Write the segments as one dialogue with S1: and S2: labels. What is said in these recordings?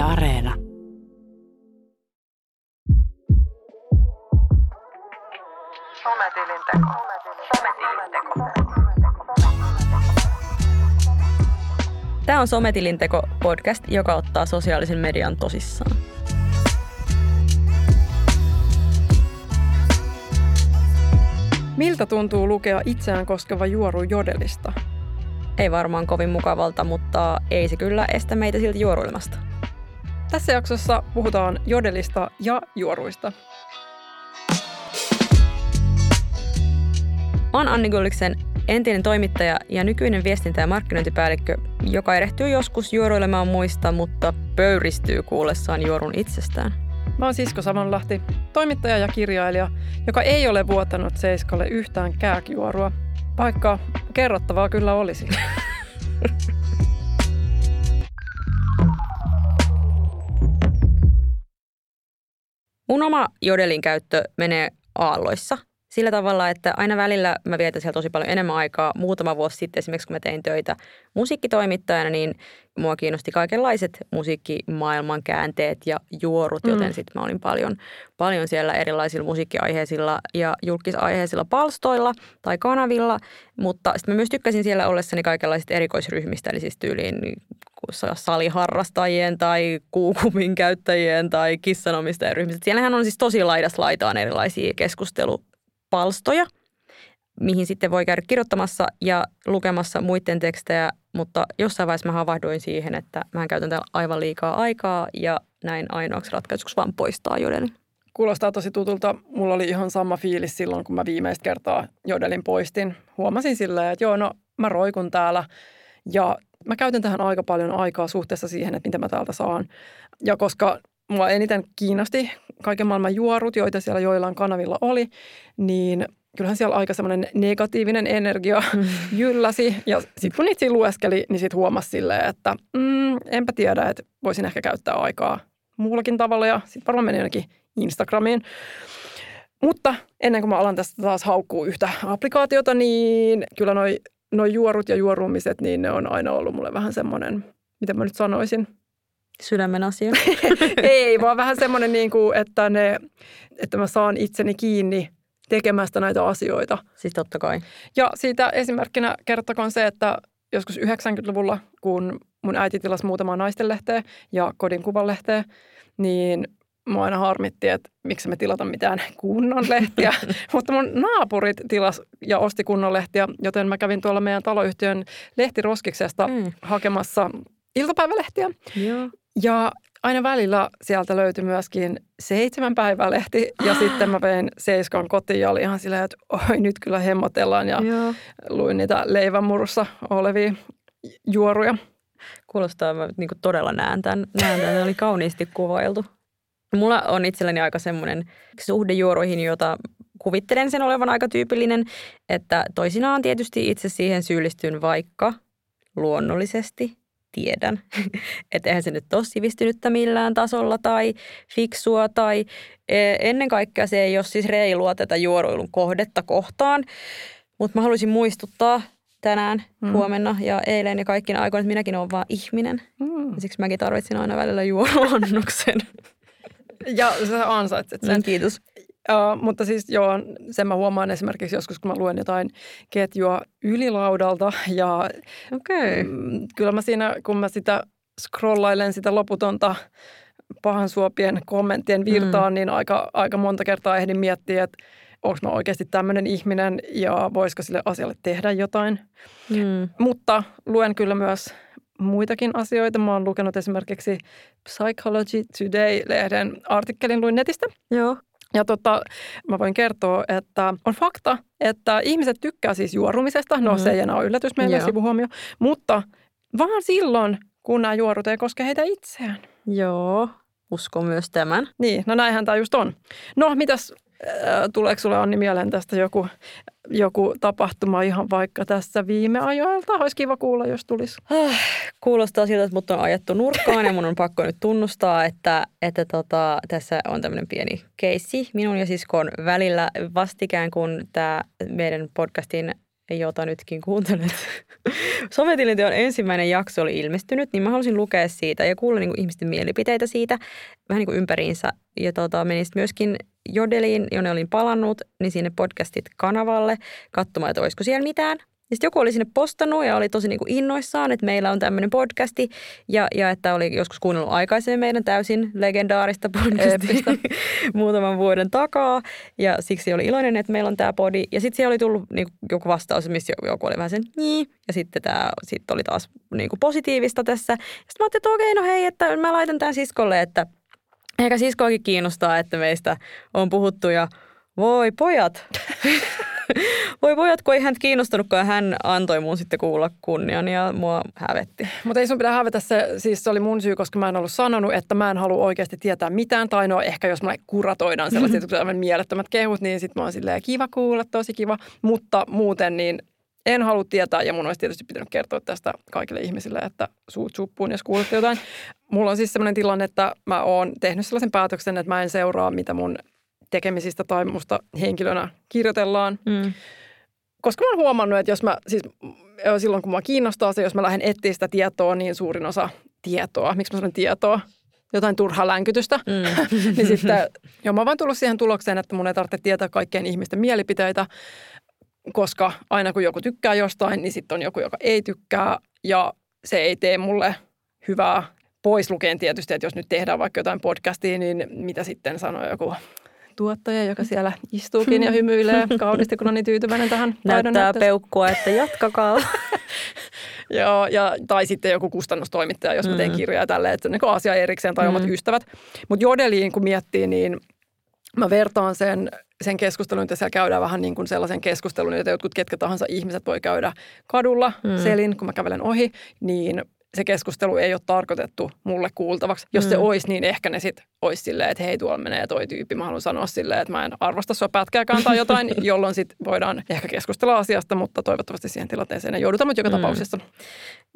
S1: Yle Areena.
S2: Sometilinteko. Sometilinteko.
S3: Tämä on Sometilinteko podcast, joka ottaa sosiaalisen median tosissaan.
S4: Miltä tuntuu lukea itseään koskeva juoru jodelista?
S3: Ei varmaan kovin mukavalta, mutta ei se kyllä estä meitä silti juoruilemasta.
S4: Tässä jaksossa puhutaan jodelista ja juoruista.
S3: Mä Anni Gulliksen entinen toimittaja ja nykyinen viestintä- ja markkinointipäällikkö, joka erehtyy joskus juoruilemaan muista, mutta pöyristyy kuullessaan juorun itsestään.
S4: Mä oon Sisko Samanlahti, toimittaja ja kirjailija, joka ei ole vuotanut Seiskalle yhtään kääkjuorua, vaikka kerrottavaa kyllä olisi.
S3: Mun oma jodelin käyttö menee aalloissa – sillä tavalla, että aina välillä mä vietän siellä tosi paljon enemmän aikaa. Muutama vuosi sitten esimerkiksi, kun mä tein töitä musiikkitoimittajana, niin mua kiinnosti kaikenlaiset musiikkimaailman käänteet ja juorut, joten mm. sitten mä olin paljon, paljon siellä erilaisilla musiikkiaiheisilla ja julkisaiheisilla palstoilla tai kanavilla, mutta sitten mä myös tykkäsin siellä ollessani kaikenlaisista erikoisryhmistä, eli siis tyyliin saliharrastajien tai kuukuvin käyttäjien tai kissanomistajien ryhmistä. Siellähän on siis tosi laidasta laitaan erilaisia keskustelu palstoja, mihin sitten voi käydä kirjoittamassa ja lukemassa muiden tekstejä, mutta jossain vaiheessa mä havahduin siihen, että mä käytän täällä aivan liikaa aikaa ja näin ainoaksi ratkaisuksi vaan poistaa jodelin.
S4: Kuulostaa tosi tutulta. Mulla oli ihan sama fiilis silloin, kun mä viimeistä kertaa jodelin poistin. Huomasin silleen, että joo, no mä roikun täällä ja mä käytän tähän aika paljon aikaa suhteessa siihen, että mitä mä täältä saan. Ja koska mua eniten kiinnosti kaiken maailman juorut, joita siellä joillain kanavilla oli, niin kyllähän siellä aika semmoinen negatiivinen energia mm. jylläsi. Ja sitten kun niitä lueskeli, niin sitten huomasi silleen, että mm, enpä tiedä, että voisin ehkä käyttää aikaa muullakin tavalla. Ja sitten varmaan meni jonnekin Instagramiin. Mutta ennen kuin mä alan tästä taas haukkuu yhtä applikaatiota, niin kyllä noi, noi juorut ja juorumiset, niin ne on aina ollut mulle vähän semmoinen, mitä mä nyt sanoisin –
S3: sydämen asia?
S4: Ei, vaan vähän semmoinen, niin kuin, että, ne, että mä saan itseni kiinni tekemästä näitä asioita.
S3: Siis totta kai.
S4: Ja siitä esimerkkinä kertokoon se, että joskus 90-luvulla, kun mun äiti tilasi muutamaa naistenlehteä ja kodin kuvanlehteä, niin mua aina harmitti, että miksi me tilata mitään kunnon lehtiä. Mutta mun naapurit tilas ja osti kunnon lehtiä, joten mä kävin tuolla meidän taloyhtiön lehtiroskiksesta mm. hakemassa iltapäivälehtiä.
S3: Joo.
S4: Ja aina välillä sieltä löytyi myöskin seitsemän päivälehti ja sitten mä vein Seiskan kotiin ja oli ihan silleen, että oi nyt kyllä hemmotellaan ja Joo. luin niitä leivänmurussa olevia juoruja.
S3: Kuulostaa, mä niin todella näen tämän. Näen tämän, oli kauniisti kuvailtu. Mulla on itselleni aika semmoinen suhde juoruihin, jota kuvittelen sen olevan aika tyypillinen, että toisinaan tietysti itse siihen syyllistyn vaikka luonnollisesti tiedän. Että eihän se nyt ole sivistynyttä millään tasolla tai fiksua tai e, ennen kaikkea se ei ole siis reilua tätä juoruilun kohdetta kohtaan. Mutta mä haluaisin muistuttaa tänään, mm. huomenna ja eilen ja kaikkina aikoina, että minäkin olen vaan ihminen. Mm. Ja siksi mäkin tarvitsin aina välillä juoruannoksen.
S4: ja sä ansaitset sen.
S3: Mm, kiitos.
S4: Uh, mutta siis joo, sen mä huomaan esimerkiksi joskus, kun mä luen jotain ketjua ylilaudalta ja okay. mm, kyllä mä siinä, kun mä sitä scrollailen sitä loputonta pahan suopien kommenttien virtaa, mm. niin aika, aika monta kertaa ehdin miettiä, että onko mä oikeasti tämmöinen ihminen ja voisiko sille asialle tehdä jotain. Mm. Mutta luen kyllä myös muitakin asioita. Mä oon lukenut esimerkiksi Psychology Today-lehden artikkelin luin netistä.
S3: Joo.
S4: Ja tota, mä voin kertoa, että on fakta, että ihmiset tykkää siis juorumisesta. No mm-hmm. se ei enää ole yllätys meille, Joo. sivuhuomio. Mutta vaan silloin, kun nämä juorut ei koske heitä itseään.
S3: Joo, uskon myös tämän.
S4: Niin, no näinhän tämä just on. No, mitäs tuleeko sinulle Anni mieleen tästä joku, joku tapahtuma ihan vaikka tässä viime ajoilta? Olisi kiva kuulla, jos tulisi.
S3: Ah, kuulostaa siltä, että mut on ajettu nurkkaan ja mun on pakko nyt tunnustaa, että, että tota, tässä on tämmöinen pieni keissi minun ja siskon välillä vastikään, kun tämä meidän podcastin jota nytkin kuuntelet. Sometilinteon ensimmäinen jakso oli ilmestynyt, niin mä halusin lukea siitä ja kuulla niin kuin ihmisten mielipiteitä siitä vähän niin kuin ympäriinsä. Ja tota, menin myöskin Jodeliin, jonne olin palannut, niin sinne podcastit kanavalle katsomaan, että olisiko siellä mitään. Ja sitten joku oli sinne postannut ja oli tosi niin kuin innoissaan, että meillä on tämmöinen podcasti ja, ja että oli joskus kuunnellut aikaisemmin meidän täysin legendaarista podcastia muutaman vuoden takaa. Ja siksi oli iloinen, että meillä on tämä podi. Ja sitten siellä oli tullut niin kuin joku vastaus, missä joku oli vähän sen niin. Ja sitten tämä sit oli taas niin kuin positiivista tässä. Sitten mä ajattelin, että okei, no hei, että mä laitan tämän siskolle, että ehkä siskoakin kiinnostaa, että meistä on puhuttu ja voi pojat. Voi pojat, kun ei hän kiinnostanutkaan, hän antoi mun sitten kuulla kunnian ja mua hävetti.
S4: Mutta ei sun pidä hävetä se, siis se oli mun syy, koska mä en ollut sanonut, että mä en halua oikeasti tietää mitään. Tai no ehkä jos mä kuratoidaan sellaiset mm-hmm. mielettömät kehut, niin sitten mä oon silleen kiva kuulla, tosi kiva. Mutta muuten niin en halua tietää ja mun olisi tietysti pitänyt kertoa tästä kaikille ihmisille, että suut suppuun, jos kuulette jotain. Mulla on siis sellainen tilanne, että mä oon tehnyt sellaisen päätöksen, että mä en seuraa, mitä mun tekemisistä tai musta henkilönä kirjoitellaan. Mm. Koska mä oon huomannut, että jos mä, siis silloin kun mua kiinnostaa se, jos mä lähden etsiä sitä tietoa, niin suurin osa tietoa, miksi mä sanon tietoa, jotain turhaa länkytystä, mm. niin sitten, joo, mä oon vaan tullut siihen tulokseen, että mun ei tarvitse tietää kaikkien ihmisten mielipiteitä, koska aina kun joku tykkää jostain, niin sitten on joku, joka ei tykkää, ja se ei tee mulle hyvää pois lukeen tietysti, että jos nyt tehdään vaikka jotain podcastia, niin mitä sitten sanoo joku tuottaja, joka siellä istuukin ja hymyilee kauniisti, kun on niin tyytyväinen tähän
S3: Näyttää peukkua, että jatkakaa.
S4: Joo, ja, tai sitten joku kustannustoimittaja, jos mä teen mm. kirjaa tälleen, että se on niin asia erikseen tai mm. omat ystävät. Mutta Jodeliin, kun miettii, niin mä vertaan sen, sen keskustelun, että siellä käydään vähän niin kuin sellaisen keskustelun, jota jotkut ketkä tahansa ihmiset voi käydä kadulla, mm. selin, kun mä kävelen ohi, niin se keskustelu ei ole tarkoitettu mulle kuultavaksi. Jos mm. se olisi, niin ehkä ne sitten olisi silleen, että hei, tuolla menee toi tyyppi. Mä haluan sanoa silleen, että mä en arvosta sua pätkääkään tai jotain, jolloin sitten voidaan ehkä keskustella asiasta, mutta toivottavasti siihen tilanteeseen ei jouduta, mutta joka mm. tapauksessa.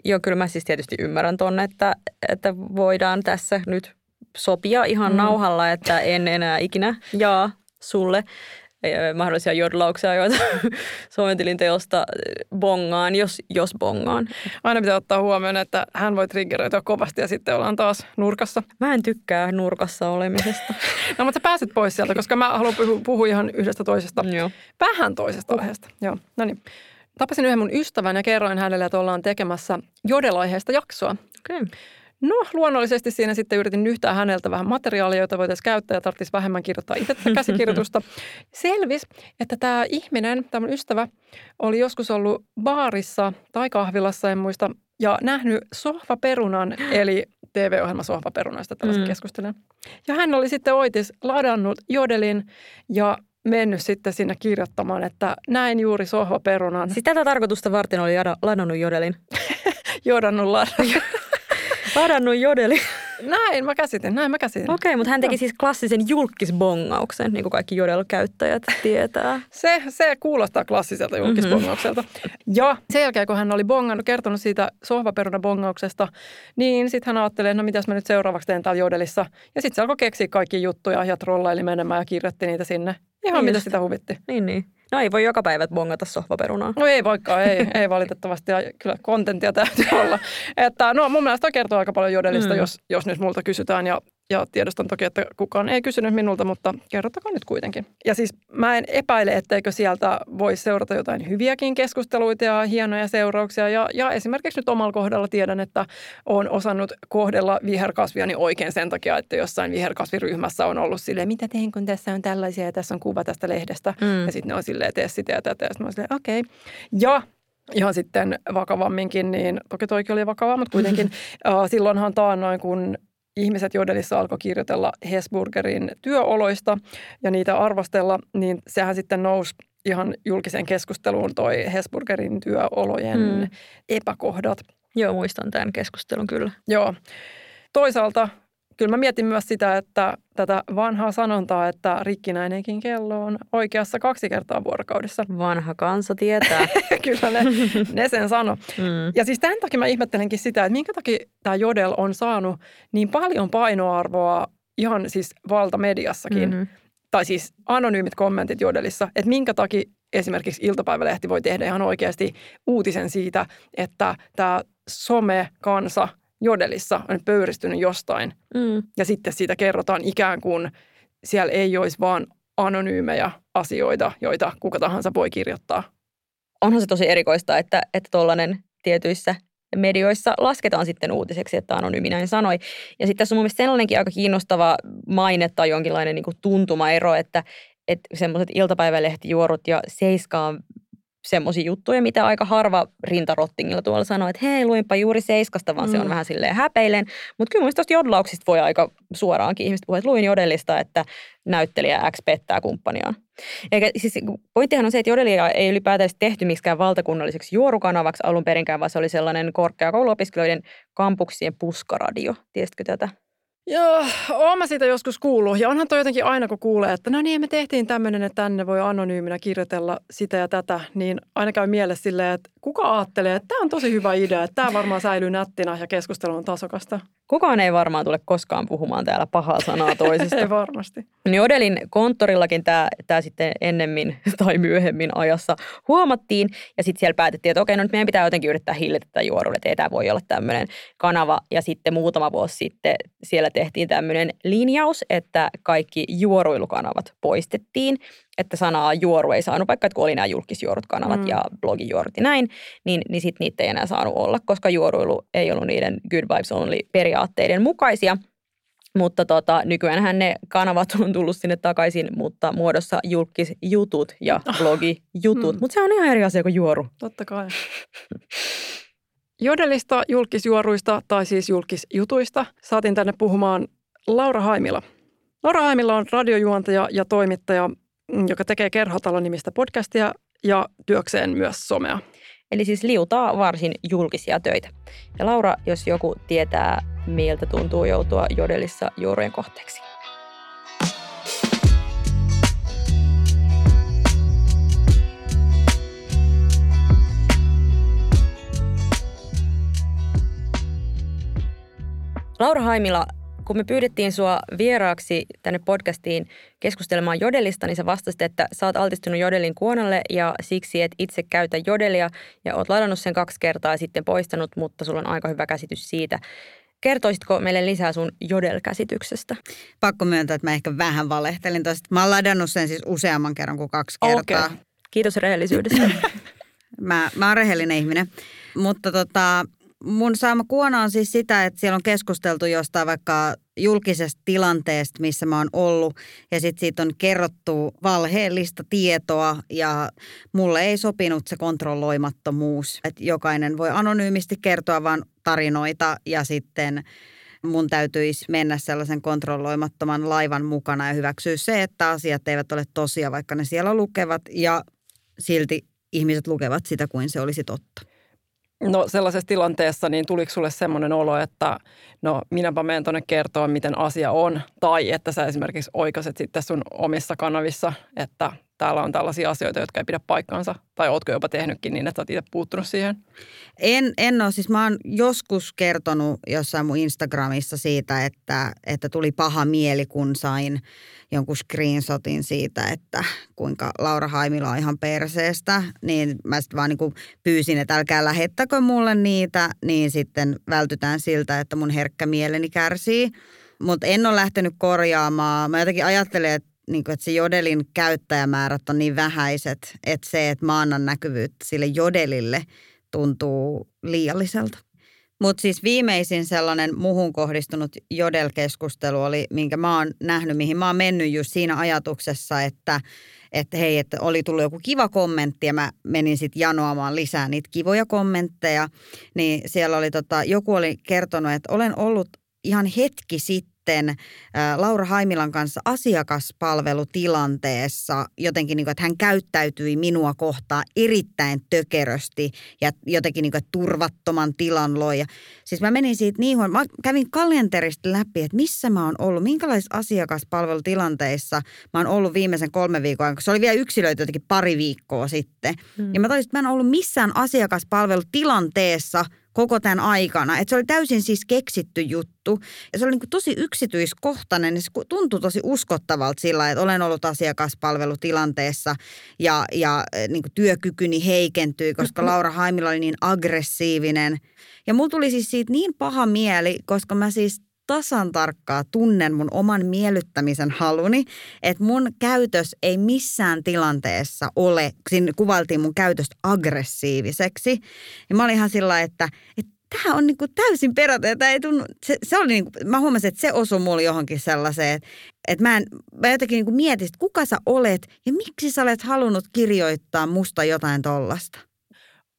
S3: Joo, kyllä mä siis tietysti ymmärrän tonne, että, että voidaan tässä nyt sopia ihan mm. nauhalla, että en enää ikinä jaa sulle mahdollisia jodlauksia, joita Suomen tilin teosta bongaan, jos, jos bongaan.
S4: Aina pitää ottaa huomioon, että hän voi triggeröityä kovasti ja sitten ollaan taas nurkassa.
S3: Mä en tykkää nurkassa olemisesta.
S4: no mutta sä pääset pois sieltä, koska mä haluan puhua, puhua ihan yhdestä toisesta, Joo. vähän toisesta uh. aiheesta. Joo, no niin. Tapasin yhden mun ystävän ja kerroin hänelle, että ollaan tekemässä jodelaiheesta jaksoa.
S3: Okay.
S4: No luonnollisesti siinä sitten yritin nyhtää häneltä vähän materiaalia, jota voitaisiin käyttää ja tarvitsisi vähemmän kirjoittaa itse tätä käsikirjoitusta. Selvis, että tämä ihminen, tämä ystävä, oli joskus ollut baarissa tai kahvilassa, en muista, ja nähnyt Sohvaperunan, eli TV-ohjelma Sohvaperunoista tällaisen mm. keskustelen. Ja hän oli sitten oitis ladannut jodelin ja mennyt sitten sinne kirjoittamaan, että näin juuri Sohvaperunan.
S3: Siis tätä tarkoitusta varten oli ladannut jodelin?
S4: Jodannut ladannut.
S3: Ladannut jodeli.
S4: Näin mä käsitin, näin mä käsitin.
S3: Okei, okay, mutta hän teki siis klassisen julkisbongauksen, niin kuin kaikki jodel-käyttäjät tietää.
S4: Se, se kuulostaa klassiselta julkisbongaukselta. Mm-hmm. Ja sen jälkeen, kun hän oli bongannut, kertonut siitä sohvaperuna-bongauksesta, niin sitten hän ajatteli, että no mitäs mä nyt seuraavaksi teen täällä jodelissa. Ja sitten se alkoi keksiä kaikki juttuja ja trollaili menemään ja kirjoitti niitä sinne. Ihan niin mitä sitä huvitti.
S3: Niin, niin. No ei voi joka päivä bongata sohvaperunaa.
S4: No ei vaikka, ei, ei valitettavasti. Ja kyllä kontenttia täytyy olla. Että no mun mielestä kertoo aika paljon jodelista, mm. jos, jos nyt multa kysytään. Ja ja tiedostan toki, että kukaan ei kysynyt minulta, mutta kerrottakoon nyt kuitenkin. Ja siis mä en epäile, etteikö sieltä voi seurata jotain hyviäkin keskusteluita ja hienoja seurauksia. Ja, ja esimerkiksi nyt omalla kohdalla tiedän, että olen osannut kohdella viherkasviani oikein sen takia, että jossain viherkasviryhmässä on ollut silleen, mitä teen, kun tässä on tällaisia ja tässä on kuva tästä lehdestä. Mm. Ja sitten ne on silleen, tee sitä ja tätä. Ja sitten mä silleen, okei. Okay. Ja ihan sitten vakavamminkin, niin toki toikin oli vakava, mutta kuitenkin uh, silloinhan taannoin, kun ihmiset Jodelissa alkoi kirjoitella Hesburgerin työoloista ja niitä arvostella, niin sehän sitten nousi ihan julkiseen keskusteluun toi Hesburgerin työolojen mm. epäkohdat.
S3: Joo, muistan tämän keskustelun kyllä.
S4: Joo. Toisaalta kyllä mä mietin myös sitä, että tätä vanhaa sanontaa, että rikkinäinenkin kello on oikeassa kaksi kertaa vuorokaudessa.
S3: Vanha kansa tietää.
S4: kyllä ne, ne sen sano. Mm. Ja siis tämän takia mä ihmettelenkin sitä, että minkä takia tämä Jodel on saanut niin paljon painoarvoa ihan siis valtamediassakin. Mm-hmm. Tai siis anonyymit kommentit Jodelissa, että minkä takia esimerkiksi iltapäivälehti voi tehdä ihan oikeasti uutisen siitä, että tämä some-kansa Jodelissa on pöyristynyt jostain.
S3: Mm.
S4: Ja sitten siitä kerrotaan ikään kuin siellä ei olisi vaan anonyymejä asioita, joita kuka tahansa voi kirjoittaa.
S3: Onhan se tosi erikoista, että että tollainen tietyissä medioissa lasketaan sitten uutiseksi, että anonyymi näin sanoi. Ja sitten tässä on mun mielestä sellainenkin aika kiinnostava maine tai jonkinlainen niin tuntumaero, että, että semmoiset iltapäivälehtijuorut ja Seiskaan semmoisia juttuja, mitä aika harva rintarottingilla tuolla sanoo, että hei, luinpa juuri Seiskasta, vaan mm. se on
S4: Mm.
S3: vähän silleen häpeilen. Mutta kyllä mun jodlauksista voi aika suoraankin ihmiset puhua, että luin jodellista, että näyttelijä X pettää kumppaniaan. Eikä, siis pointtihan on se, että jodelia ei ylipäätään tehty miksikään valtakunnalliseksi juorukanavaksi alun perinkään, vaan se oli sellainen korkeakouluopiskelijoiden kampuksien puskaradio. Tiesitkö tätä?
S4: Joo, oon mä siitä joskus kuullut. Ja onhan toi jotenkin aina, kun kuulee, että no niin, me tehtiin tämmöinen, että tänne voi anonyyminä kirjoitella sitä ja tätä, niin aina käy mielessä silleen, että kuka ajattelee, että tämä on tosi hyvä idea, että tämä varmaan säilyy nättinä ja keskustelu on tasokasta.
S3: Kukaan ei varmaan tule koskaan puhumaan täällä pahaa sanaa toisista.
S4: Ei varmasti.
S3: Niin Odelin konttorillakin tämä, tämä sitten ennemmin tai myöhemmin ajassa huomattiin. Ja sitten siellä päätettiin, että okei, no nyt meidän pitää jotenkin yrittää hillitä tätä että ei tämä voi olla tämmöinen kanava. Ja sitten muutama vuosi sitten siellä tehtiin tämmöinen linjaus, että kaikki juoruilukanavat poistettiin. Että sanaa juoru ei saanut, vaikka että kun oli nämä julkisjuorut kanavat
S4: Mm.
S3: ja blogijuorut ja näin, niin, niin sitten niitä ei enää saanut olla, koska juoruilu ei ollut niiden good vibes only periaatteiden mukaisia. Mutta tota, nykyäänhän ne kanavat on tullut sinne takaisin, mutta muodossa julkisjutut ja blogijutut.
S4: Mm.
S3: Mutta se on ihan eri asia kuin juoru.
S4: Totta kai. Jodelista, julkisjuoruista tai siis julkisjutuista saatiin tänne puhumaan Laura Haimila. Laura Haimila on radiojuontaja ja toimittaja, joka tekee Kerhotalon nimistä podcastia ja työkseen myös somea.
S3: Eli siis liutaa varsin julkisia töitä. Ja Laura, jos joku tietää, miltä tuntuu joutua jodelissa juurujen kohteeksi. Laura Haimila, kun me pyydettiin sua vieraaksi tänne podcastiin keskustelemaan jodelista, niin sä vastasit, että sä oot altistunut jodelin kuonalle ja siksi et itse käytä jodelia ja oot ladannut sen kaksi kertaa ja sitten poistanut, mutta sulla on aika hyvä käsitys siitä. Kertoisitko meille lisää sun jodel-käsityksestä?
S1: Pakko myöntää, että mä ehkä vähän valehtelin tuosta. Mä oon ladannut sen siis useamman kerran kuin kaksi kertaa.
S4: Okei.
S3: Kiitos rehellisyydestä.
S1: Mä, mä oon rehellinen ihminen. Mutta tota, mun saama kuona on siis sitä, että siellä on keskusteltu jostain vaikka julkisesta tilanteesta, missä mä oon ollut. Ja sitten siitä on kerrottu valheellista tietoa ja mulle ei sopinut se kontrolloimattomuus. Että jokainen voi anonyymisti kertoa vaan tarinoita ja sitten mun täytyisi mennä sellaisen kontrolloimattoman laivan mukana ja hyväksyä se, että asiat eivät ole tosia, vaikka ne siellä lukevat ja silti ihmiset lukevat sitä kuin se olisi totta.
S4: No sellaisessa tilanteessa, niin tuliko sulle semmoinen olo, että no minäpä menen tuonne kertoa, miten asia on, tai että sä esimerkiksi oikaiset sitten sun omissa kanavissa, että täällä on tällaisia asioita, jotka ei pidä paikkaansa, tai ootko jopa tehnytkin niin, että oot itse puuttunut siihen?
S1: En, en ole, siis mä oon joskus kertonut jossain mun Instagramissa siitä, että, että tuli paha mieli, kun sain jonkun screenshotin siitä, että kuinka Laura Haimila on ihan perseestä. Niin mä sitten vaan niin pyysin, että älkää lähettäkö mulle niitä, niin sitten vältytään siltä, että mun herkkä mieleni kärsii. Mutta en ole lähtenyt korjaamaan. Mä jotenkin ajattelen, että niin kuin, että se jodelin käyttäjämäärät on niin vähäiset, että se, että mä annan näkyvyyttä sille jodelille tuntuu liialliselta. Mutta siis viimeisin sellainen muhun kohdistunut jodel-keskustelu oli, minkä mä oon nähnyt, mihin mä oon mennyt just siinä ajatuksessa, että, että hei, että oli tullut joku kiva kommentti ja mä menin sitten janoamaan lisää niitä kivoja kommentteja. Niin siellä oli tota, joku oli kertonut, että olen ollut ihan hetki sitten ää, Laura Haimilan kanssa asiakaspalvelutilanteessa jotenkin, niin kuin, että hän käyttäytyi minua kohtaan erittäin tökerösti ja jotenkin niin kuin, turvattoman tilan loi. Ja, siis mä menin siitä niin huono, mä kävin kalenterista läpi, että missä mä oon ollut, minkälaisissa asiakaspalvelutilanteissa mä oon ollut viimeisen kolme viikon ajan, koska se oli vielä yksilöity jotenkin pari viikkoa sitten.
S3: Mm.
S1: Ja mä toisin, että mä en ollut missään asiakaspalvelutilanteessa koko tämän aikana. Et se oli täysin siis keksitty juttu. Ja se oli niin tosi yksityiskohtainen ja se tuntui tosi uskottavalta sillä, että olen ollut asiakaspalvelutilanteessa ja, ja niin työkykyni heikentyi, koska Laura Haimilla oli niin aggressiivinen. Ja mulla tuli siis siitä niin paha mieli, koska mä siis tasan tarkkaa tunnen mun oman miellyttämisen haluni, että mun käytös ei missään tilanteessa ole, siinä kuvaltiin mun käytöstä aggressiiviseksi. Ja mä olin ihan sillä että, että tämä on niinku täysin perätä. Tämä ei tunnu, se, se oli niinku, mä huomasin, että se osui mulle johonkin sellaiseen, että, että mä, en, mä jotenkin niinku mietin, että kuka sä olet ja miksi sä olet halunnut kirjoittaa musta jotain tollasta.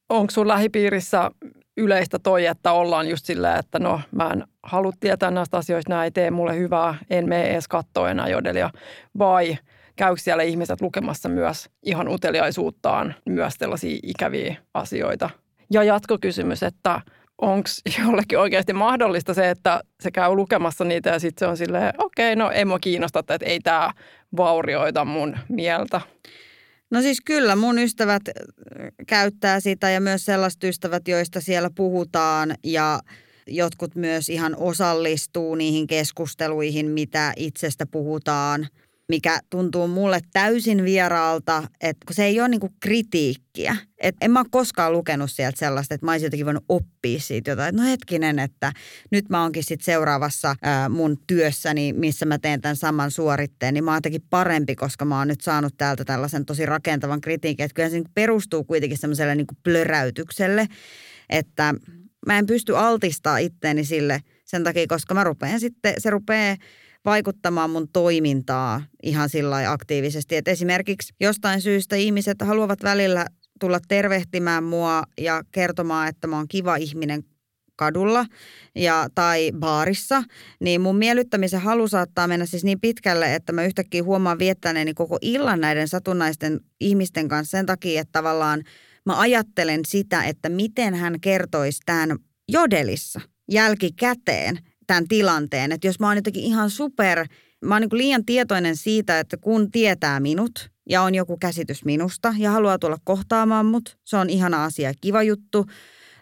S4: Onko sun lähipiirissä yleistä toi, että ollaan just silleen, että no mä en halua tietää näistä asioista, nämä ei tee mulle hyvää, en mene edes katsoa enää jodelia, vai käykö siellä ihmiset lukemassa myös ihan uteliaisuuttaan myös tällaisia ikäviä asioita. Ja jatkokysymys, että onko jollekin oikeasti mahdollista se, että se käy lukemassa niitä ja sitten se on silleen, okei, okay, no ei mua kiinnosta, että ei tämä vaurioita mun mieltä.
S1: No siis kyllä, mun ystävät käyttää sitä ja myös sellaiset ystävät, joista siellä puhutaan ja jotkut myös ihan osallistuu niihin keskusteluihin, mitä itsestä puhutaan – mikä tuntuu mulle täysin vieraalta, että kun se ei ole niinku kritiikkiä. Et en mä ole koskaan lukenut sieltä sellaista, että mä olisin jotenkin voinut oppia siitä jotain. Että no hetkinen, että nyt mä oonkin sitten seuraavassa ää, mun työssäni, missä mä teen tämän saman suoritteen, niin mä oon jotenkin parempi, koska mä oon nyt saanut täältä tällaisen tosi rakentavan kritiikin. Että kyllä se niinku perustuu kuitenkin semmoiselle niinku plöräytykselle, että mä en pysty altistaa itteeni sille sen takia, koska mä rupean sitten, se rupeaa vaikuttamaan mun toimintaa ihan sillä aktiivisesti. Et esimerkiksi jostain syystä ihmiset haluavat välillä tulla tervehtimään mua ja kertomaan, että mä oon kiva ihminen kadulla ja, tai baarissa, niin mun miellyttämisen halu saattaa mennä siis niin pitkälle, että mä yhtäkkiä huomaan viettäneeni koko illan näiden satunnaisten ihmisten kanssa sen takia, että tavallaan mä ajattelen sitä, että miten hän kertoisi tämän jodelissa jälkikäteen, tämän tilanteen. Että jos mä oon jotenkin ihan super, mä oon niin liian tietoinen siitä, että kun tietää minut ja on joku käsitys minusta ja haluaa tulla kohtaamaan mut, se on ihana asia, kiva juttu.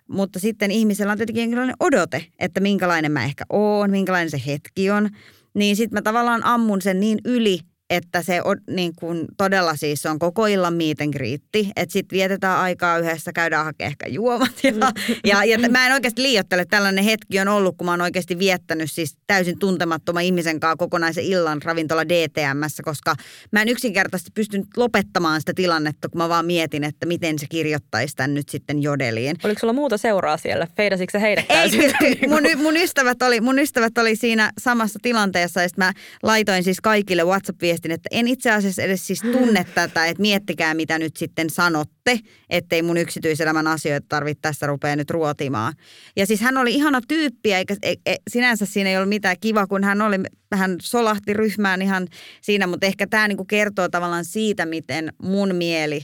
S1: Mutta sitten ihmisellä on tietenkin jonkinlainen odote, että minkälainen mä ehkä oon, minkälainen se hetki on. Niin sitten mä tavallaan ammun sen niin yli, että se on niin kuin todella siis se on koko illan miiten kriitti, että sitten vietetään aikaa yhdessä, käydään hakemaan ehkä juomat ja, ja, ja mä en oikeasti liiottele, tällainen hetki on ollut, kun mä oon oikeasti viettänyt siis täysin tuntemattoman ihmisen kanssa kokonaisen illan ravintola DTMssä, koska mä en yksinkertaisesti pystynyt lopettamaan sitä tilannetta, kun mä vaan mietin, että miten se kirjoittaisi tämän nyt sitten jodeliin.
S3: Oliko sulla muuta seuraa siellä? Feidasitko se heidät täysin?
S1: Ei, mun, mun, ystävät oli, mun ystävät oli siinä samassa tilanteessa ja mä laitoin siis kaikille WhatsApp-viestin viestin, että en itse asiassa edes siis tunne tätä, että miettikää mitä nyt sitten sanotte, ettei mun yksityiselämän asioita tarvitse tässä rupea nyt ruotimaan. Ja siis hän oli ihana tyyppi, eikä e, e, sinänsä siinä ei ollut mitään kiva, kun hän oli, hän solahti ryhmään ihan siinä, mutta ehkä tämä niinku kertoo tavallaan siitä, miten mun mieli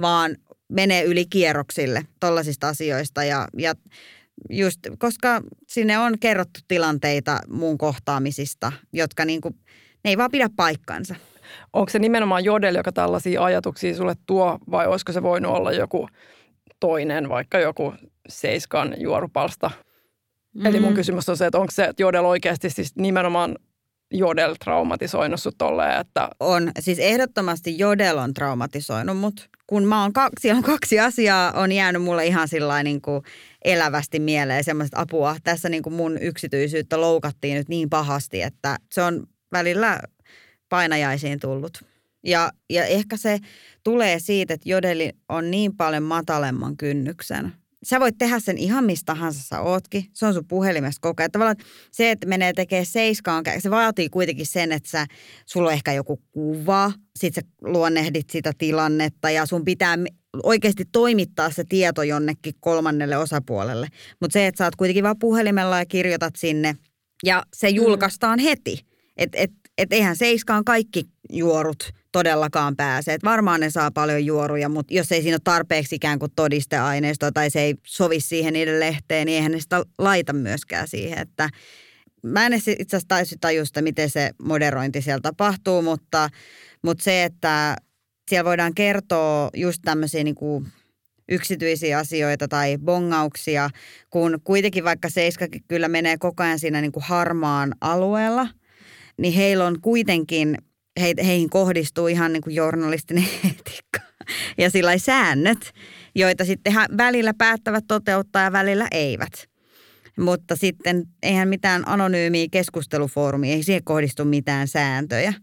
S1: vaan menee yli kierroksille tollaisista asioista ja, ja just, koska sinne on kerrottu tilanteita mun kohtaamisista, jotka niinku – ne ei vaan pidä paikkansa.
S4: Onko se nimenomaan Jodel, joka tällaisia ajatuksia sulle tuo, vai olisiko se voinut olla joku toinen, vaikka joku Seiskan juorupalsta? Mm. Eli mun kysymys on se, että onko se Jodel oikeasti siis nimenomaan Jodel traumatisoinut sut tolleen, että...
S1: On. Siis ehdottomasti Jodel on traumatisoinut mut. Kun mä oon kaksi, on kaksi asiaa, on jäänyt mulle ihan sillä niin kuin elävästi mieleen semmoista apua. Tässä niin kuin mun yksityisyyttä loukattiin nyt niin pahasti, että se on välillä painajaisiin tullut. Ja, ja ehkä se tulee siitä, että jodeli on niin paljon matalemman kynnyksen. Sä voit tehdä sen ihan mistä tahansa sä ootkin. Se on sun puhelimessa koko ajan. Tavallaan se, että menee tekemään seiskaan, se vaatii kuitenkin sen, että sä, sulla on ehkä joku kuva, sit sä luonnehdit sitä tilannetta ja sun pitää oikeasti toimittaa se tieto jonnekin kolmannelle osapuolelle. Mutta se, että sä oot kuitenkin vaan puhelimella ja kirjoitat sinne ja se mm. julkaistaan heti – että et, et eihän seiskaan kaikki juorut todellakaan pääse. Et varmaan ne saa paljon juoruja, mutta jos ei siinä ole tarpeeksi ikään kuin todisteaineistoa tai se ei sovi siihen niiden lehteen, niin eihän ne sitä laita myöskään siihen. Että mä en itse asiassa täysin tajua sitä, miten se moderointi siellä tapahtuu, mutta, mutta se, että siellä voidaan kertoa just tämmöisiä niin kuin yksityisiä asioita tai bongauksia, kun kuitenkin vaikka Seiskakin kyllä menee koko ajan siinä niin kuin harmaan alueella, niin heillä on kuitenkin, he, heihin kohdistuu ihan niin kuin journalistinen etiikka ja sillä säännöt, joita sitten välillä päättävät toteuttaa ja välillä eivät. Mutta sitten eihän mitään anonyymiä keskustelufoorumia, ei siihen kohdistu mitään sääntöjä.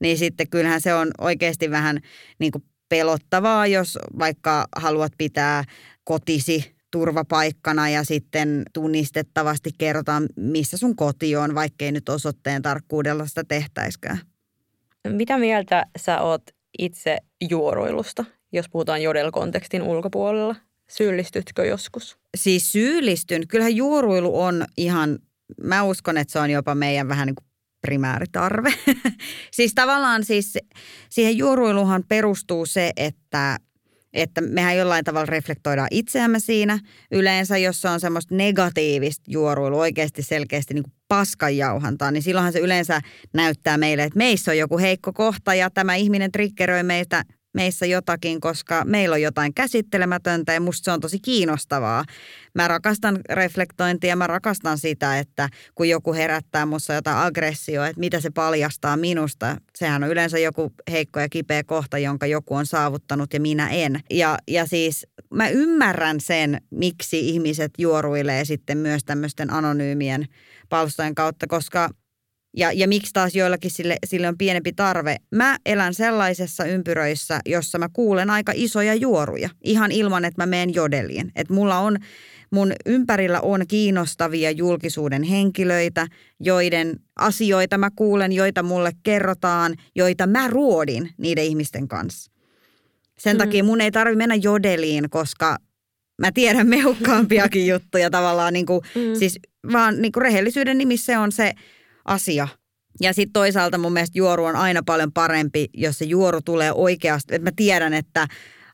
S1: Niin sitten kyllähän se on oikeasti vähän niin kuin pelottavaa, jos vaikka haluat pitää kotisi turvapaikkana ja sitten tunnistettavasti kerrotaan, missä sun koti on, vaikkei nyt osoitteen tarkkuudella sitä tehtäiskään.
S3: Mitä mieltä sä oot itse juoroilusta, jos puhutaan jodel-kontekstin ulkopuolella? Syyllistytkö joskus?
S1: Siis syyllistyn. Kyllähän juoruilu on ihan, mä uskon, että se on jopa meidän vähän niin kuin primääritarve. siis tavallaan siis siihen juoruiluhan perustuu se, että että mehän jollain tavalla reflektoidaan itseämme siinä. Yleensä, jos se on semmoista negatiivista juoruilua, oikeasti selkeästi niin paskanjauhantaa, niin silloinhan se yleensä näyttää meille, että meissä on joku heikko kohta ja tämä ihminen triggeröi meitä meissä jotakin, koska meillä on jotain käsittelemätöntä ja musta se on tosi kiinnostavaa. Mä rakastan reflektointia, mä rakastan sitä, että kun joku herättää musta jotain aggressioa, että mitä se paljastaa minusta. Sehän on yleensä joku heikko ja kipeä kohta, jonka joku on saavuttanut ja minä en. Ja, ja siis mä ymmärrän sen, miksi ihmiset juoruilee sitten myös tämmöisten anonyymien palstojen kautta, koska – ja, ja miksi taas joillakin sille, sille on pienempi tarve. Mä elän sellaisessa ympyröissä, jossa mä kuulen aika isoja juoruja, ihan ilman, että mä menen jodeliin. Että mulla on, mun ympärillä on kiinnostavia julkisuuden henkilöitä, joiden asioita mä kuulen, joita mulle kerrotaan, joita mä ruodin niiden ihmisten kanssa. Sen mm. takia mun ei tarvi mennä jodeliin, koska mä tiedän mehukkaampiakin juttuja tavallaan, niin kuin, mm. siis vaan niin kuin rehellisyyden nimissä on se – asia. Ja sitten toisaalta mun mielestä juoru on aina paljon parempi, jos se juoru tulee oikeasti. Että mä tiedän, että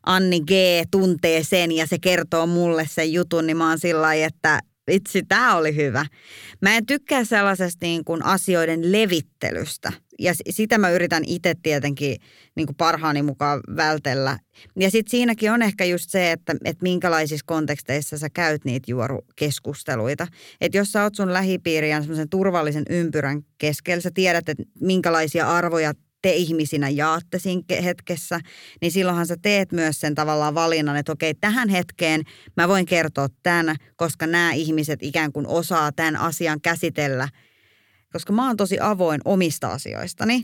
S1: Anni G tuntee sen ja se kertoo mulle sen jutun, niin mä oon sillä että vitsi, tämä oli hyvä. Mä en tykkää sellaisesta niin kuin asioiden levittelystä. Ja sitä mä yritän itse tietenkin niin kuin parhaani mukaan vältellä. Ja sitten siinäkin on ehkä just se, että, että minkälaisissa konteksteissa sä käyt niitä juorukeskusteluita. Että jos sä oot sun lähipiiriä semmoisen turvallisen ympyrän keskellä, sä tiedät, että minkälaisia arvoja te ihmisinä jaatte siinä hetkessä, niin silloinhan sä teet myös sen tavallaan valinnan, että okei, tähän hetkeen mä voin kertoa tämän, koska nämä ihmiset ikään kuin osaa tämän asian käsitellä. Koska mä oon tosi avoin omista asioistani.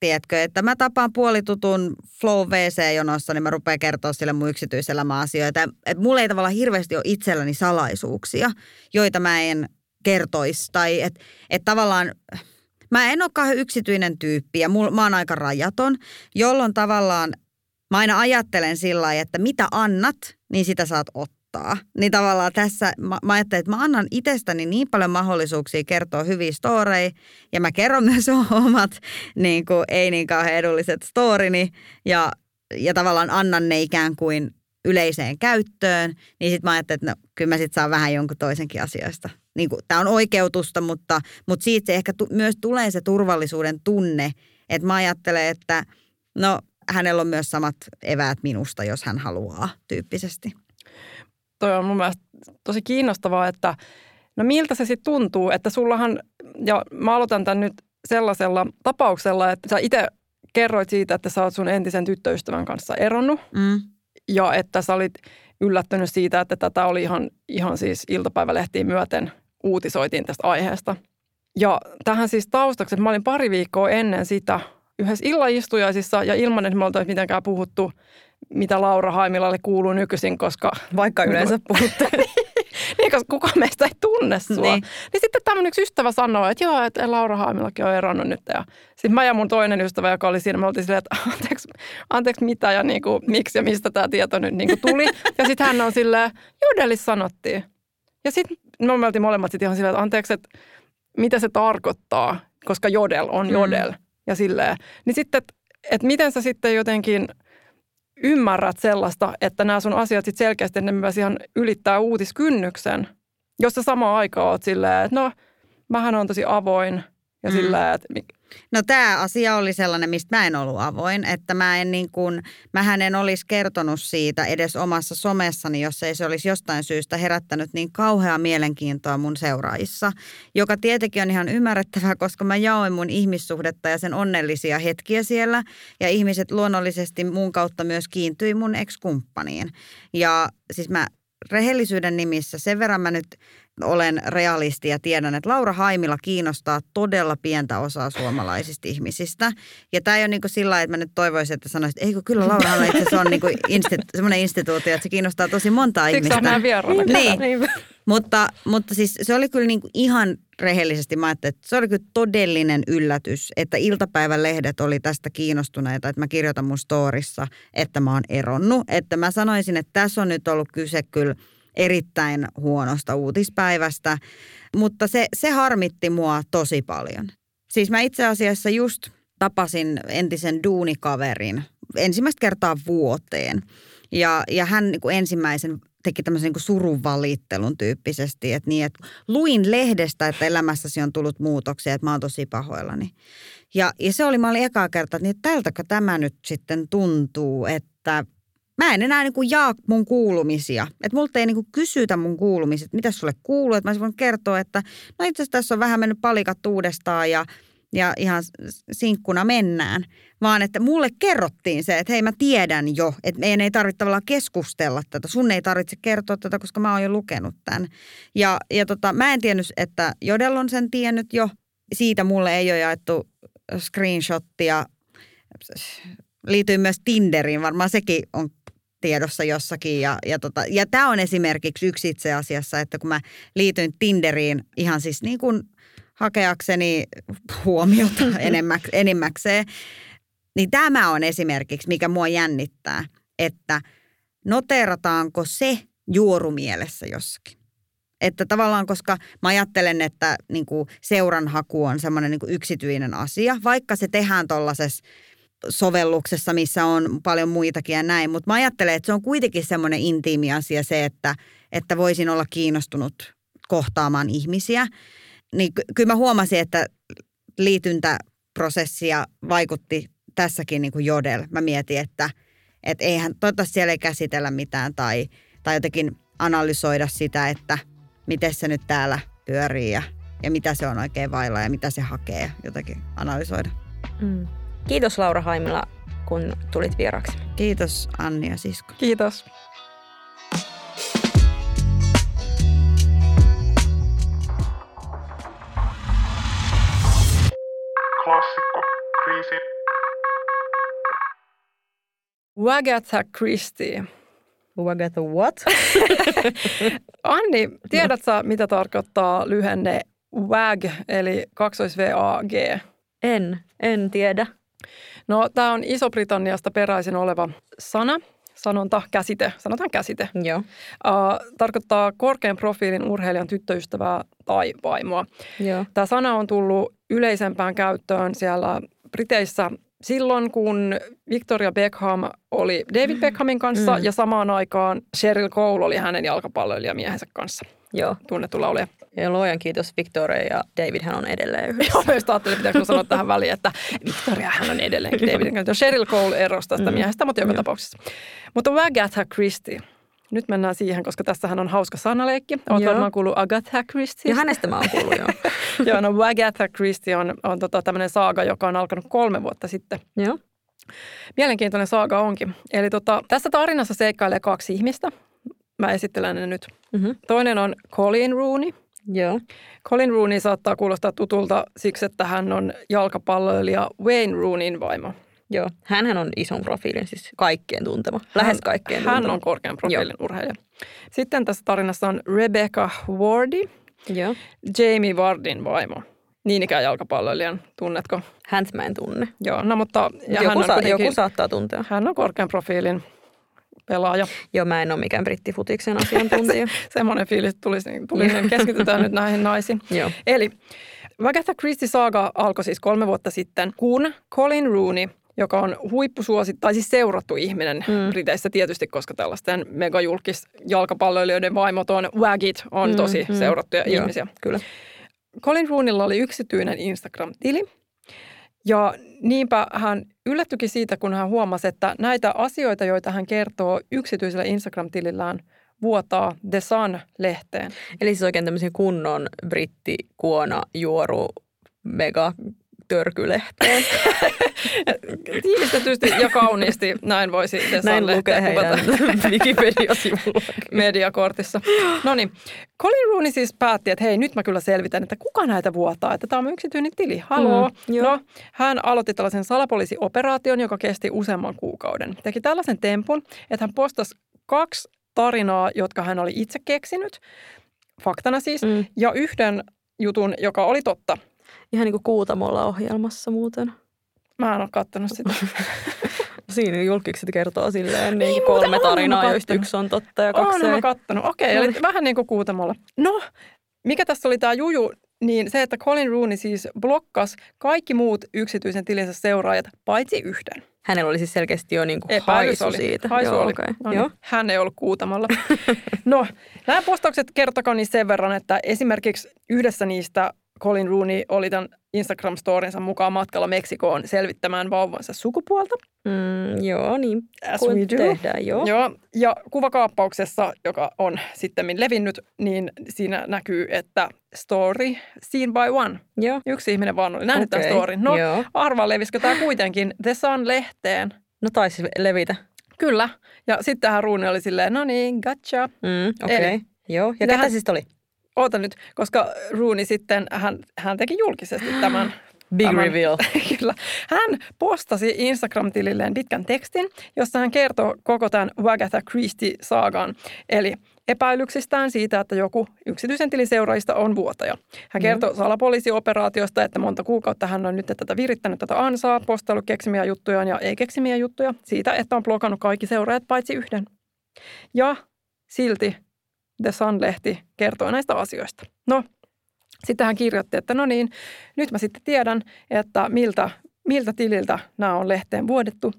S1: Tiedätkö, että mä tapaan puolitutun Flow WC-jonossa, niin mä rupean kertoa sille mun yksityiselämäasioita. Että mulla ei tavallaan hirveästi ole itselläni salaisuuksia, joita mä en kertoisi. Tai että et tavallaan Mä en ole kauhean yksityinen tyyppi ja mul, mä oon aika rajaton, jolloin tavallaan mä aina ajattelen sillä lailla, että mitä annat, niin sitä saat ottaa. Niin tavallaan tässä mä, mä ajattelen, että mä annan itsestäni niin paljon mahdollisuuksia kertoa hyviä storeja ja mä kerron myös omat niin kuin, ei niin kauhean edulliset storini ja, ja tavallaan annan ne ikään kuin yleiseen käyttöön, niin sitten mä ajattelin, että no, kyllä mä sitten saan vähän jonkun toisenkin asioista. Niin Tämä on oikeutusta, mutta, mutta siitä se ehkä tu, myös tulee se turvallisuuden tunne, että mä ajattelen, että no hänellä on myös samat eväät minusta, jos hän haluaa tyyppisesti.
S4: Toi on mun mielestä tosi kiinnostavaa, että no miltä se sitten tuntuu, että sullahan, ja mä aloitan tämän nyt sellaisella tapauksella, että sä itse kerroit siitä, että sä oot sun entisen tyttöystävän kanssa eronnut. Mm ja että sä olit yllättynyt siitä, että tätä oli ihan, ihan siis iltapäivälehtiin myöten uutisoitiin tästä aiheesta. Ja tähän siis taustaksi, että mä olin pari viikkoa ennen sitä yhdessä illaistujaisissa ja ilman, että me oltaisiin mitenkään puhuttu, mitä Laura Haimilalle kuuluu nykyisin, koska...
S3: Vaikka yleensä puhutte.
S4: niin, koska kukaan meistä ei tunne sua. Niin, niin sitten tämmöinen yksi ystävä sanoo, että joo, että Laura Haimilakin on eronnut nyt. Ja sitten mä ja mun toinen ystävä, joka oli siinä, me oltiin silleen, että anteeksi, anteeksi mitä ja niin kuin, miksi ja mistä tämä tieto nyt niin kuin tuli. ja sitten hän on silleen, Jodelis sanottiin. Ja sitten me oltiin molemmat sitten ihan silleen, että anteeksi, että mitä se tarkoittaa, koska jodel on mm. jodel. Mm. Ja silleen, niin sitten, että, että miten sä sitten jotenkin – ymmärrät sellaista, että nämä sun asiat sit selkeästi ne myös ihan ylittää uutiskynnyksen, jos sä samaan aikaan oot silleen, että no, mähän on tosi avoin Ja
S1: Mm.
S4: sillä, että
S1: No tämä asia oli sellainen, mistä mä en ollut avoin, että mä en niin kuin, mähän en olisi kertonut siitä edes omassa somessani, jos ei se olisi jostain syystä herättänyt niin kauheaa mielenkiintoa mun seuraajissa, joka tietenkin on ihan ymmärrettävää, koska mä jaoin mun ihmissuhdetta ja sen onnellisia hetkiä siellä ja ihmiset luonnollisesti mun kautta myös kiintyi mun ex-kumppaniin. Ja siis mä rehellisyyden nimissä sen verran mä nyt olen realisti ja tiedän, että Laura Haimila kiinnostaa todella pientä osaa suomalaisista ihmisistä. Ja tämä ei ole niin kuin sillä että mä nyt toivoisin, että sanoisit, että eikö kyllä Laura Haimila itse asiassa on niin kuin instit- semmoinen instituutio, että se kiinnostaa tosi montaa
S4: siksi
S1: ihmistä.
S4: on meidän vieraana.
S1: Niin.
S3: Niinpä.
S1: Mutta, mutta siis se oli kyllä niin kuin ihan rehellisesti, mä ajattelin, että se oli kyllä todellinen yllätys, että iltapäivän lehdet oli tästä kiinnostuneita, että mä kirjoitan mun storissa, että mä oon eronnut. Että mä sanoisin, että tässä on nyt ollut kyse kyllä erittäin huonosta uutispäivästä, mutta se, se harmitti mua tosi paljon. Siis mä itse asiassa just tapasin entisen duunikaverin ensimmäistä kertaa vuoteen. Ja, ja hän niin kuin ensimmäisen teki tämmöisen niin surun valittelun tyyppisesti, että niin, että luin lehdestä, että elämässäsi on tullut muutoksia, että mä oon tosi pahoillani. Ja, ja se oli, mä olin ekaa kertaa, että, niin, tältäkö tämä nyt sitten tuntuu, että mä en enää niin kuin jaa mun kuulumisia. Että multa ei niin kuin kysytä mun kuulumisia, että mitä sulle kuuluu. Että mä voinut kertoa, että no itse asiassa tässä on vähän mennyt palikat uudestaan ja, ja ihan sinkkuna mennään. Vaan että mulle kerrottiin se, että hei mä tiedän jo, että meidän ei tarvitse tavallaan keskustella tätä. Sun ei tarvitse kertoa tätä, koska mä oon jo lukenut tämän. Ja, ja tota, mä en tiennyt, että Jodel on sen tiennyt jo. Siitä mulle ei ole jaettu screenshottia. Liittyy myös Tinderiin, varmaan sekin on tiedossa jossakin. Ja, ja, tota, ja tämä on esimerkiksi yksi itse asiassa, että kun mä liityin Tinderiin ihan siis niin kuin hakeakseni huomiota enemmäks, enimmäkseen, niin tämä on esimerkiksi, mikä mua jännittää, että noteerataanko se juorumielessä jossakin. Että tavallaan, koska mä ajattelen, että niin kuin seuranhaku on semmoinen niin yksityinen asia, vaikka se tehdään tuollaisessa sovelluksessa, missä on paljon muitakin ja näin. Mutta mä ajattelen, että se on kuitenkin semmoinen intiimi asia se, että, että voisin olla kiinnostunut kohtaamaan ihmisiä. Niin ky- kyllä mä huomasin, että liityntäprosessia vaikutti tässäkin niin kuin jodel. Mä mietin, että, että eihän, toivottavasti siellä ei käsitellä mitään tai, tai jotenkin analysoida sitä, että miten se nyt täällä pyörii ja, ja mitä se on oikein vailla ja mitä se hakee, jotenkin analysoida.
S3: Mm. Kiitos Laura Haimila, kun tulit vieraksi.
S1: Kiitos Anni ja sisko.
S4: Kiitos.
S2: Klassikko. Kriisi.
S4: Wagatha Christie.
S3: Wagatha what?
S4: Anni, tiedätkö mitä tarkoittaa lyhenne WAG, eli 2VAG?
S3: en, en tiedä.
S4: No, tämä on Iso-Britanniasta peräisin oleva sana, sanonta, käsite, sanotaan käsite.
S3: Joo.
S4: Uh, tarkoittaa korkean profiilin urheilijan tyttöystävää tai vaimoa.
S3: Joo.
S4: Tämä sana on tullut yleisempään käyttöön siellä Briteissä silloin, kun Victoria Beckham oli David Beckhamin kanssa
S3: Mm.
S4: ja samaan aikaan Cheryl Cole oli hänen jalkapalloilijamiehensä kanssa,
S3: Joo.
S4: tunnettu laulaja.
S3: Ja luojan kiitos Victoria ja Davidhän on edelleen yhdessä.
S4: Joo, mä just ajattelin, pitääkö sanoa tähän väliin, että Victoria hän on edelleenkin Davidin kanssa. Cheryl Cole erosi tästä
S3: Mm.
S4: miehestä, mutta joka
S3: Joo.
S4: tapauksessa. Mutta Agatha Christie. Nyt mennään siihen, koska tässähän on hauska sanaleikki. Olet
S3: Joo.
S4: varmaan kuullut Agatha Christie.
S3: Ja hänestä mä oon kuullut jo.
S4: Joo, no Agatha Christie on, on tota, tämmöinen saaga, joka on alkanut kolme vuotta sitten.
S3: Joo.
S4: Mielenkiintoinen saaga onkin. Eli tota, tässä tarinassa seikkailee kaksi ihmistä. Mä esittelen ne nyt.
S3: Mm-hmm.
S4: Toinen on Colin Rooney.
S3: Joo.
S4: Colin Rooney saattaa kuulostaa tutulta siksi, että hän on jalkapalloilija Wayne Rooneyn vaimo.
S3: Joo. Hänhän on ison profiilin, siis kaikkien tuntema. Lähes
S4: Hän-
S3: kaikkien
S4: Hän
S3: tuntema.
S4: on korkean profiilin urheilija. Sitten tässä tarinassa on Rebecca Wardy,
S3: Joo.
S4: Jamie Wardin vaimo. Niin ikään jalkapalloilijan, tunnetko?
S3: Häntä mä en tunne.
S4: Joo, no mutta ja
S3: joku,
S4: hän, on
S3: sa-
S4: kuitenkin-
S3: joku saattaa tuntea.
S4: hän on korkean profiilin pelaaja.
S3: Joo, mä en ole mikään brittifutiksen asiantuntija.
S4: Semmoinen fiilis tuli, tuli niin keskitytään nyt näihin naisiin.
S3: Joo.
S4: Eli Agatha Christie saaga alkoi siis kolme vuotta sitten, kun Colin Rooney, joka on huippusuosittu, tai siis seurattu ihminen
S3: Mm.
S4: mm. Briteissä tietysti, koska tällaisten megajulkis jalkapalloilijoiden vaimot on, wagit on
S3: Mm,
S4: tosi
S3: mm.
S4: seurattuja
S3: Joo.
S4: ihmisiä.
S3: Kyllä.
S4: Colin Roonilla oli yksityinen Instagram-tili. Ja niinpä hän yllättyikin siitä, kun hän huomasi, että näitä asioita, joita hän kertoo yksityisellä Instagram-tilillään, vuotaa The Sun-lehteen.
S3: Eli siis oikein tämmöisen kunnon britti, kuona, juoru, mega törkylehteen.
S4: Tiivistetysti ja kauniisti näin voisi
S3: Näin lukee heidän
S4: mediakortissa. No niin, Colin Rooney siis päätti, että hei, nyt mä kyllä selvitän, että kuka näitä vuotaa, että tämä on yksityinen tili. Haloo.
S3: Mm, joo.
S4: no, hän aloitti tällaisen salapoliisioperaation, joka kesti useamman kuukauden. Teki tällaisen tempun, että hän postasi kaksi tarinaa, jotka hän oli itse keksinyt, faktana siis,
S3: Mm.
S4: ja yhden jutun, joka oli totta.
S3: Ihan niin kuin Kuutamolla ohjelmassa muuten.
S4: Mä en ole kattonut sitä.
S3: Siinä julkikset kertoo silleen niin
S4: Niin,
S3: kolme tarinaa, joista yksi on totta ja kaksi
S4: mä
S3: ei.
S4: kattonut. Okei,
S3: No
S4: eli
S3: niin.
S4: vähän niin kuin kuutamolla. No, mikä tässä oli tämä juju, niin se, että Colin Rooney siis blokkas kaikki muut yksityisen tilinsä seuraajat, paitsi yhden.
S3: Hänellä oli siis selkeästi jo niin kuin haisu
S4: oli.
S3: siitä.
S4: Haisu
S3: Joo,
S4: oli.
S3: okei.
S4: No niin,
S3: Joo.
S4: hän ei ollut kuutamalla. no, nämä postaukset kertokaa niin sen verran, että esimerkiksi yhdessä niistä Colin Rooney oli tämän Instagram-storinsa mukaan matkalla Meksikoon selvittämään vauvansa sukupuolta.
S3: Mm, joo, niin
S4: As
S3: kuin
S4: we do.
S3: tehdään, joo.
S4: Joo, ja kuvakaappauksessa, joka on sitten levinnyt, niin siinä näkyy, että story seen by one.
S3: joo.
S4: Yksi ihminen vaan oli nähnyt tämän
S3: Okei,
S4: storin. No,
S3: Joo.
S4: arvaa levisikö tämä kuitenkin The Sun-lehteen?
S3: No taisi levitä.
S4: Kyllä. Ja sittenhän Ruuni oli silleen, no niin, gotcha.
S3: Mm, Okei.
S4: Eli-
S3: Okay. Joo. Ja ketä siis oli?
S4: Oota nyt, koska Rooney sitten, hän, hän teki julkisesti tämän.
S3: Big
S4: tämän-
S3: reveal.
S4: Kyllä. Hän postasi Instagram-tililleen pitkän tekstin, jossa hän kertoo koko tämän Wagatha Christie-saagan. Eli epäilyksistään siitä, että joku yksityisen tilin seuraajista on vuotaja. Hän kertoo salapoliisioperaatiosta, että monta kuukautta hän on nyt tätä virittänyt tätä ansaa, postailu keksimiä juttuja ja ei keksimiä juttuja. Siitä, että on blokannut kaikki seuraajat paitsi yhden. Ja silti The Sun-lehti kertoo näistä asioista. No, sitten hän kirjoitti, että no niin, nyt mä sitten tiedän, että miltä, miltä tililtä nämä on lehteen vuodettu.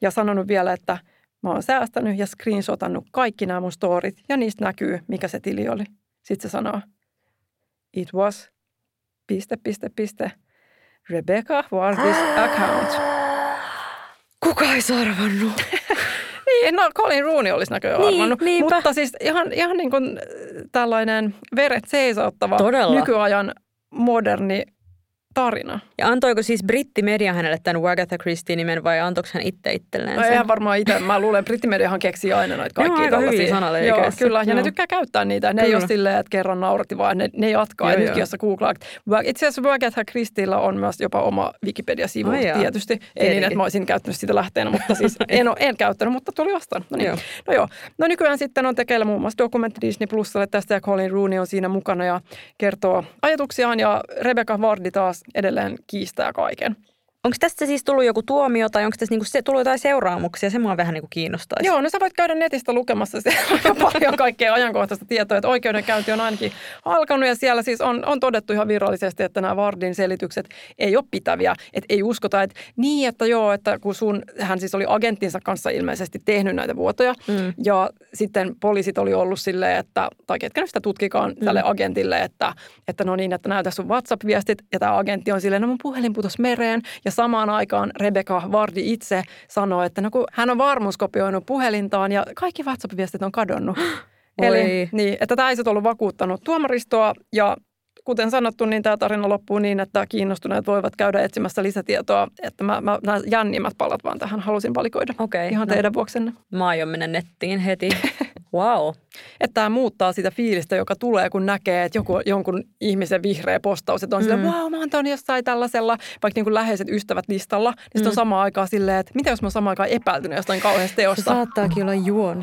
S4: Ja sanonut vielä, että mä oon säästänyt ja screenshotannut kaikki nämä mun storit ja niistä näkyy, mikä se tili oli. Sitten se sanoo, it was, piste, piste, piste, Rebecca Wardis account.
S3: Kuka ei arvannut?
S4: Niin, no Colin Rooney olisi näköjään
S3: Niin,
S4: arvannut.
S3: niinpä.
S4: Mutta siis ihan, ihan niin kuin äh, tällainen veret seisauttava
S3: Todella.
S4: nykyajan moderni tarina.
S3: Ja antoiko siis brittimedia hänelle tämän Wagatha Christie-nimen vai antoiko hän itse itselleen
S4: No
S3: sen?
S4: eihän varmaan itse. Mä luulen, että brittimediahan keksii aina noita kaikkia
S3: hyviä
S4: tällaisia. Joo, kyllä. Ja ne tykkää käyttää niitä. Ne ei
S3: Kyllä.
S4: ole silleen, että kerran nauratti, vaan ne, ne jatkaa.
S3: Joo,
S4: ja nytkin, jos sä googlaat. Itse asiassa Wagatha Christillä on myös jopa oma Wikipedia-sivu
S3: Ai
S4: tietysti. Ei niin, että mä olisin käyttänyt sitä lähteenä, mutta siis en, ole, en käyttänyt, mutta tuli vastaan. No niin.
S3: Joo.
S4: No joo. No nykyään sitten on tekeillä muun muassa dokumentti Disney Plusalle tästä ja Colin Rooney on siinä mukana ja kertoo ajatuksiaan ja Rebecca Vardi taas edelleen kiistää kaiken.
S3: Onko tästä siis tullut joku tuomio tai onko tässä niinku se, tullut jotain seuraamuksia? Se mua vähän niinku kiinnostaisi.
S4: Joo, no sä voit käydä netistä lukemassa siellä aika paljon kaikkea ajankohtaista tietoa, että oikeudenkäynti on ainakin alkanut ja siellä siis on, on todettu ihan virallisesti, että nämä Vardin selitykset ei ole pitäviä, että ei uskota, että niin, että joo, että kun sun, hän siis oli agenttinsa kanssa ilmeisesti tehnyt näitä vuotoja
S3: Mm.
S4: ja sitten poliisit oli ollut silleen, että, tai ketkä nyt sitä tutkikaan tälle agentille, että, että no niin, että näytä sun WhatsApp-viestit ja tämä agentti on silleen, no mun puhelin putos mereen ja samaan aikaan Rebecca Vardi itse sanoi, että no kun hän on varmuuskopioinut puhelintaan ja kaikki WhatsApp-viestit on kadonnut.
S3: Voi.
S4: Eli niin, että tämä ei sit ollut vakuuttanut tuomaristoa ja kuten sanottu, niin tämä tarina loppuu niin, että kiinnostuneet voivat käydä etsimässä lisätietoa. Että mä, mä nämä jännimmät palat vaan tähän halusin valikoida.
S3: Okei.
S4: Ihan
S3: no,
S4: teidän vuoksenne.
S3: Mä aion mennä nettiin heti. wow.
S4: Että tämä muuttaa sitä fiilistä, joka tulee, kun näkee, että joku, jonkun ihmisen vihreä postaus, että on mm. silleen,
S3: Mm.
S4: wow, mä oon jossain tällaisella, vaikka niin kuin läheiset ystävät listalla, niin sitten
S3: Mm.
S4: on samaan aikaan silleen, että mitä jos mä oon samaan aikaan epäiltynyt jostain kauheasta
S3: Se
S4: teosta.
S3: saattaakin olla juoni.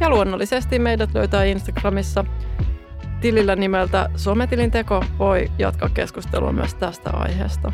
S4: Ja luonnollisesti meidät löytää Instagramissa tilillä nimeltä Sometilin teko voi jatkaa keskustelua myös tästä aiheesta.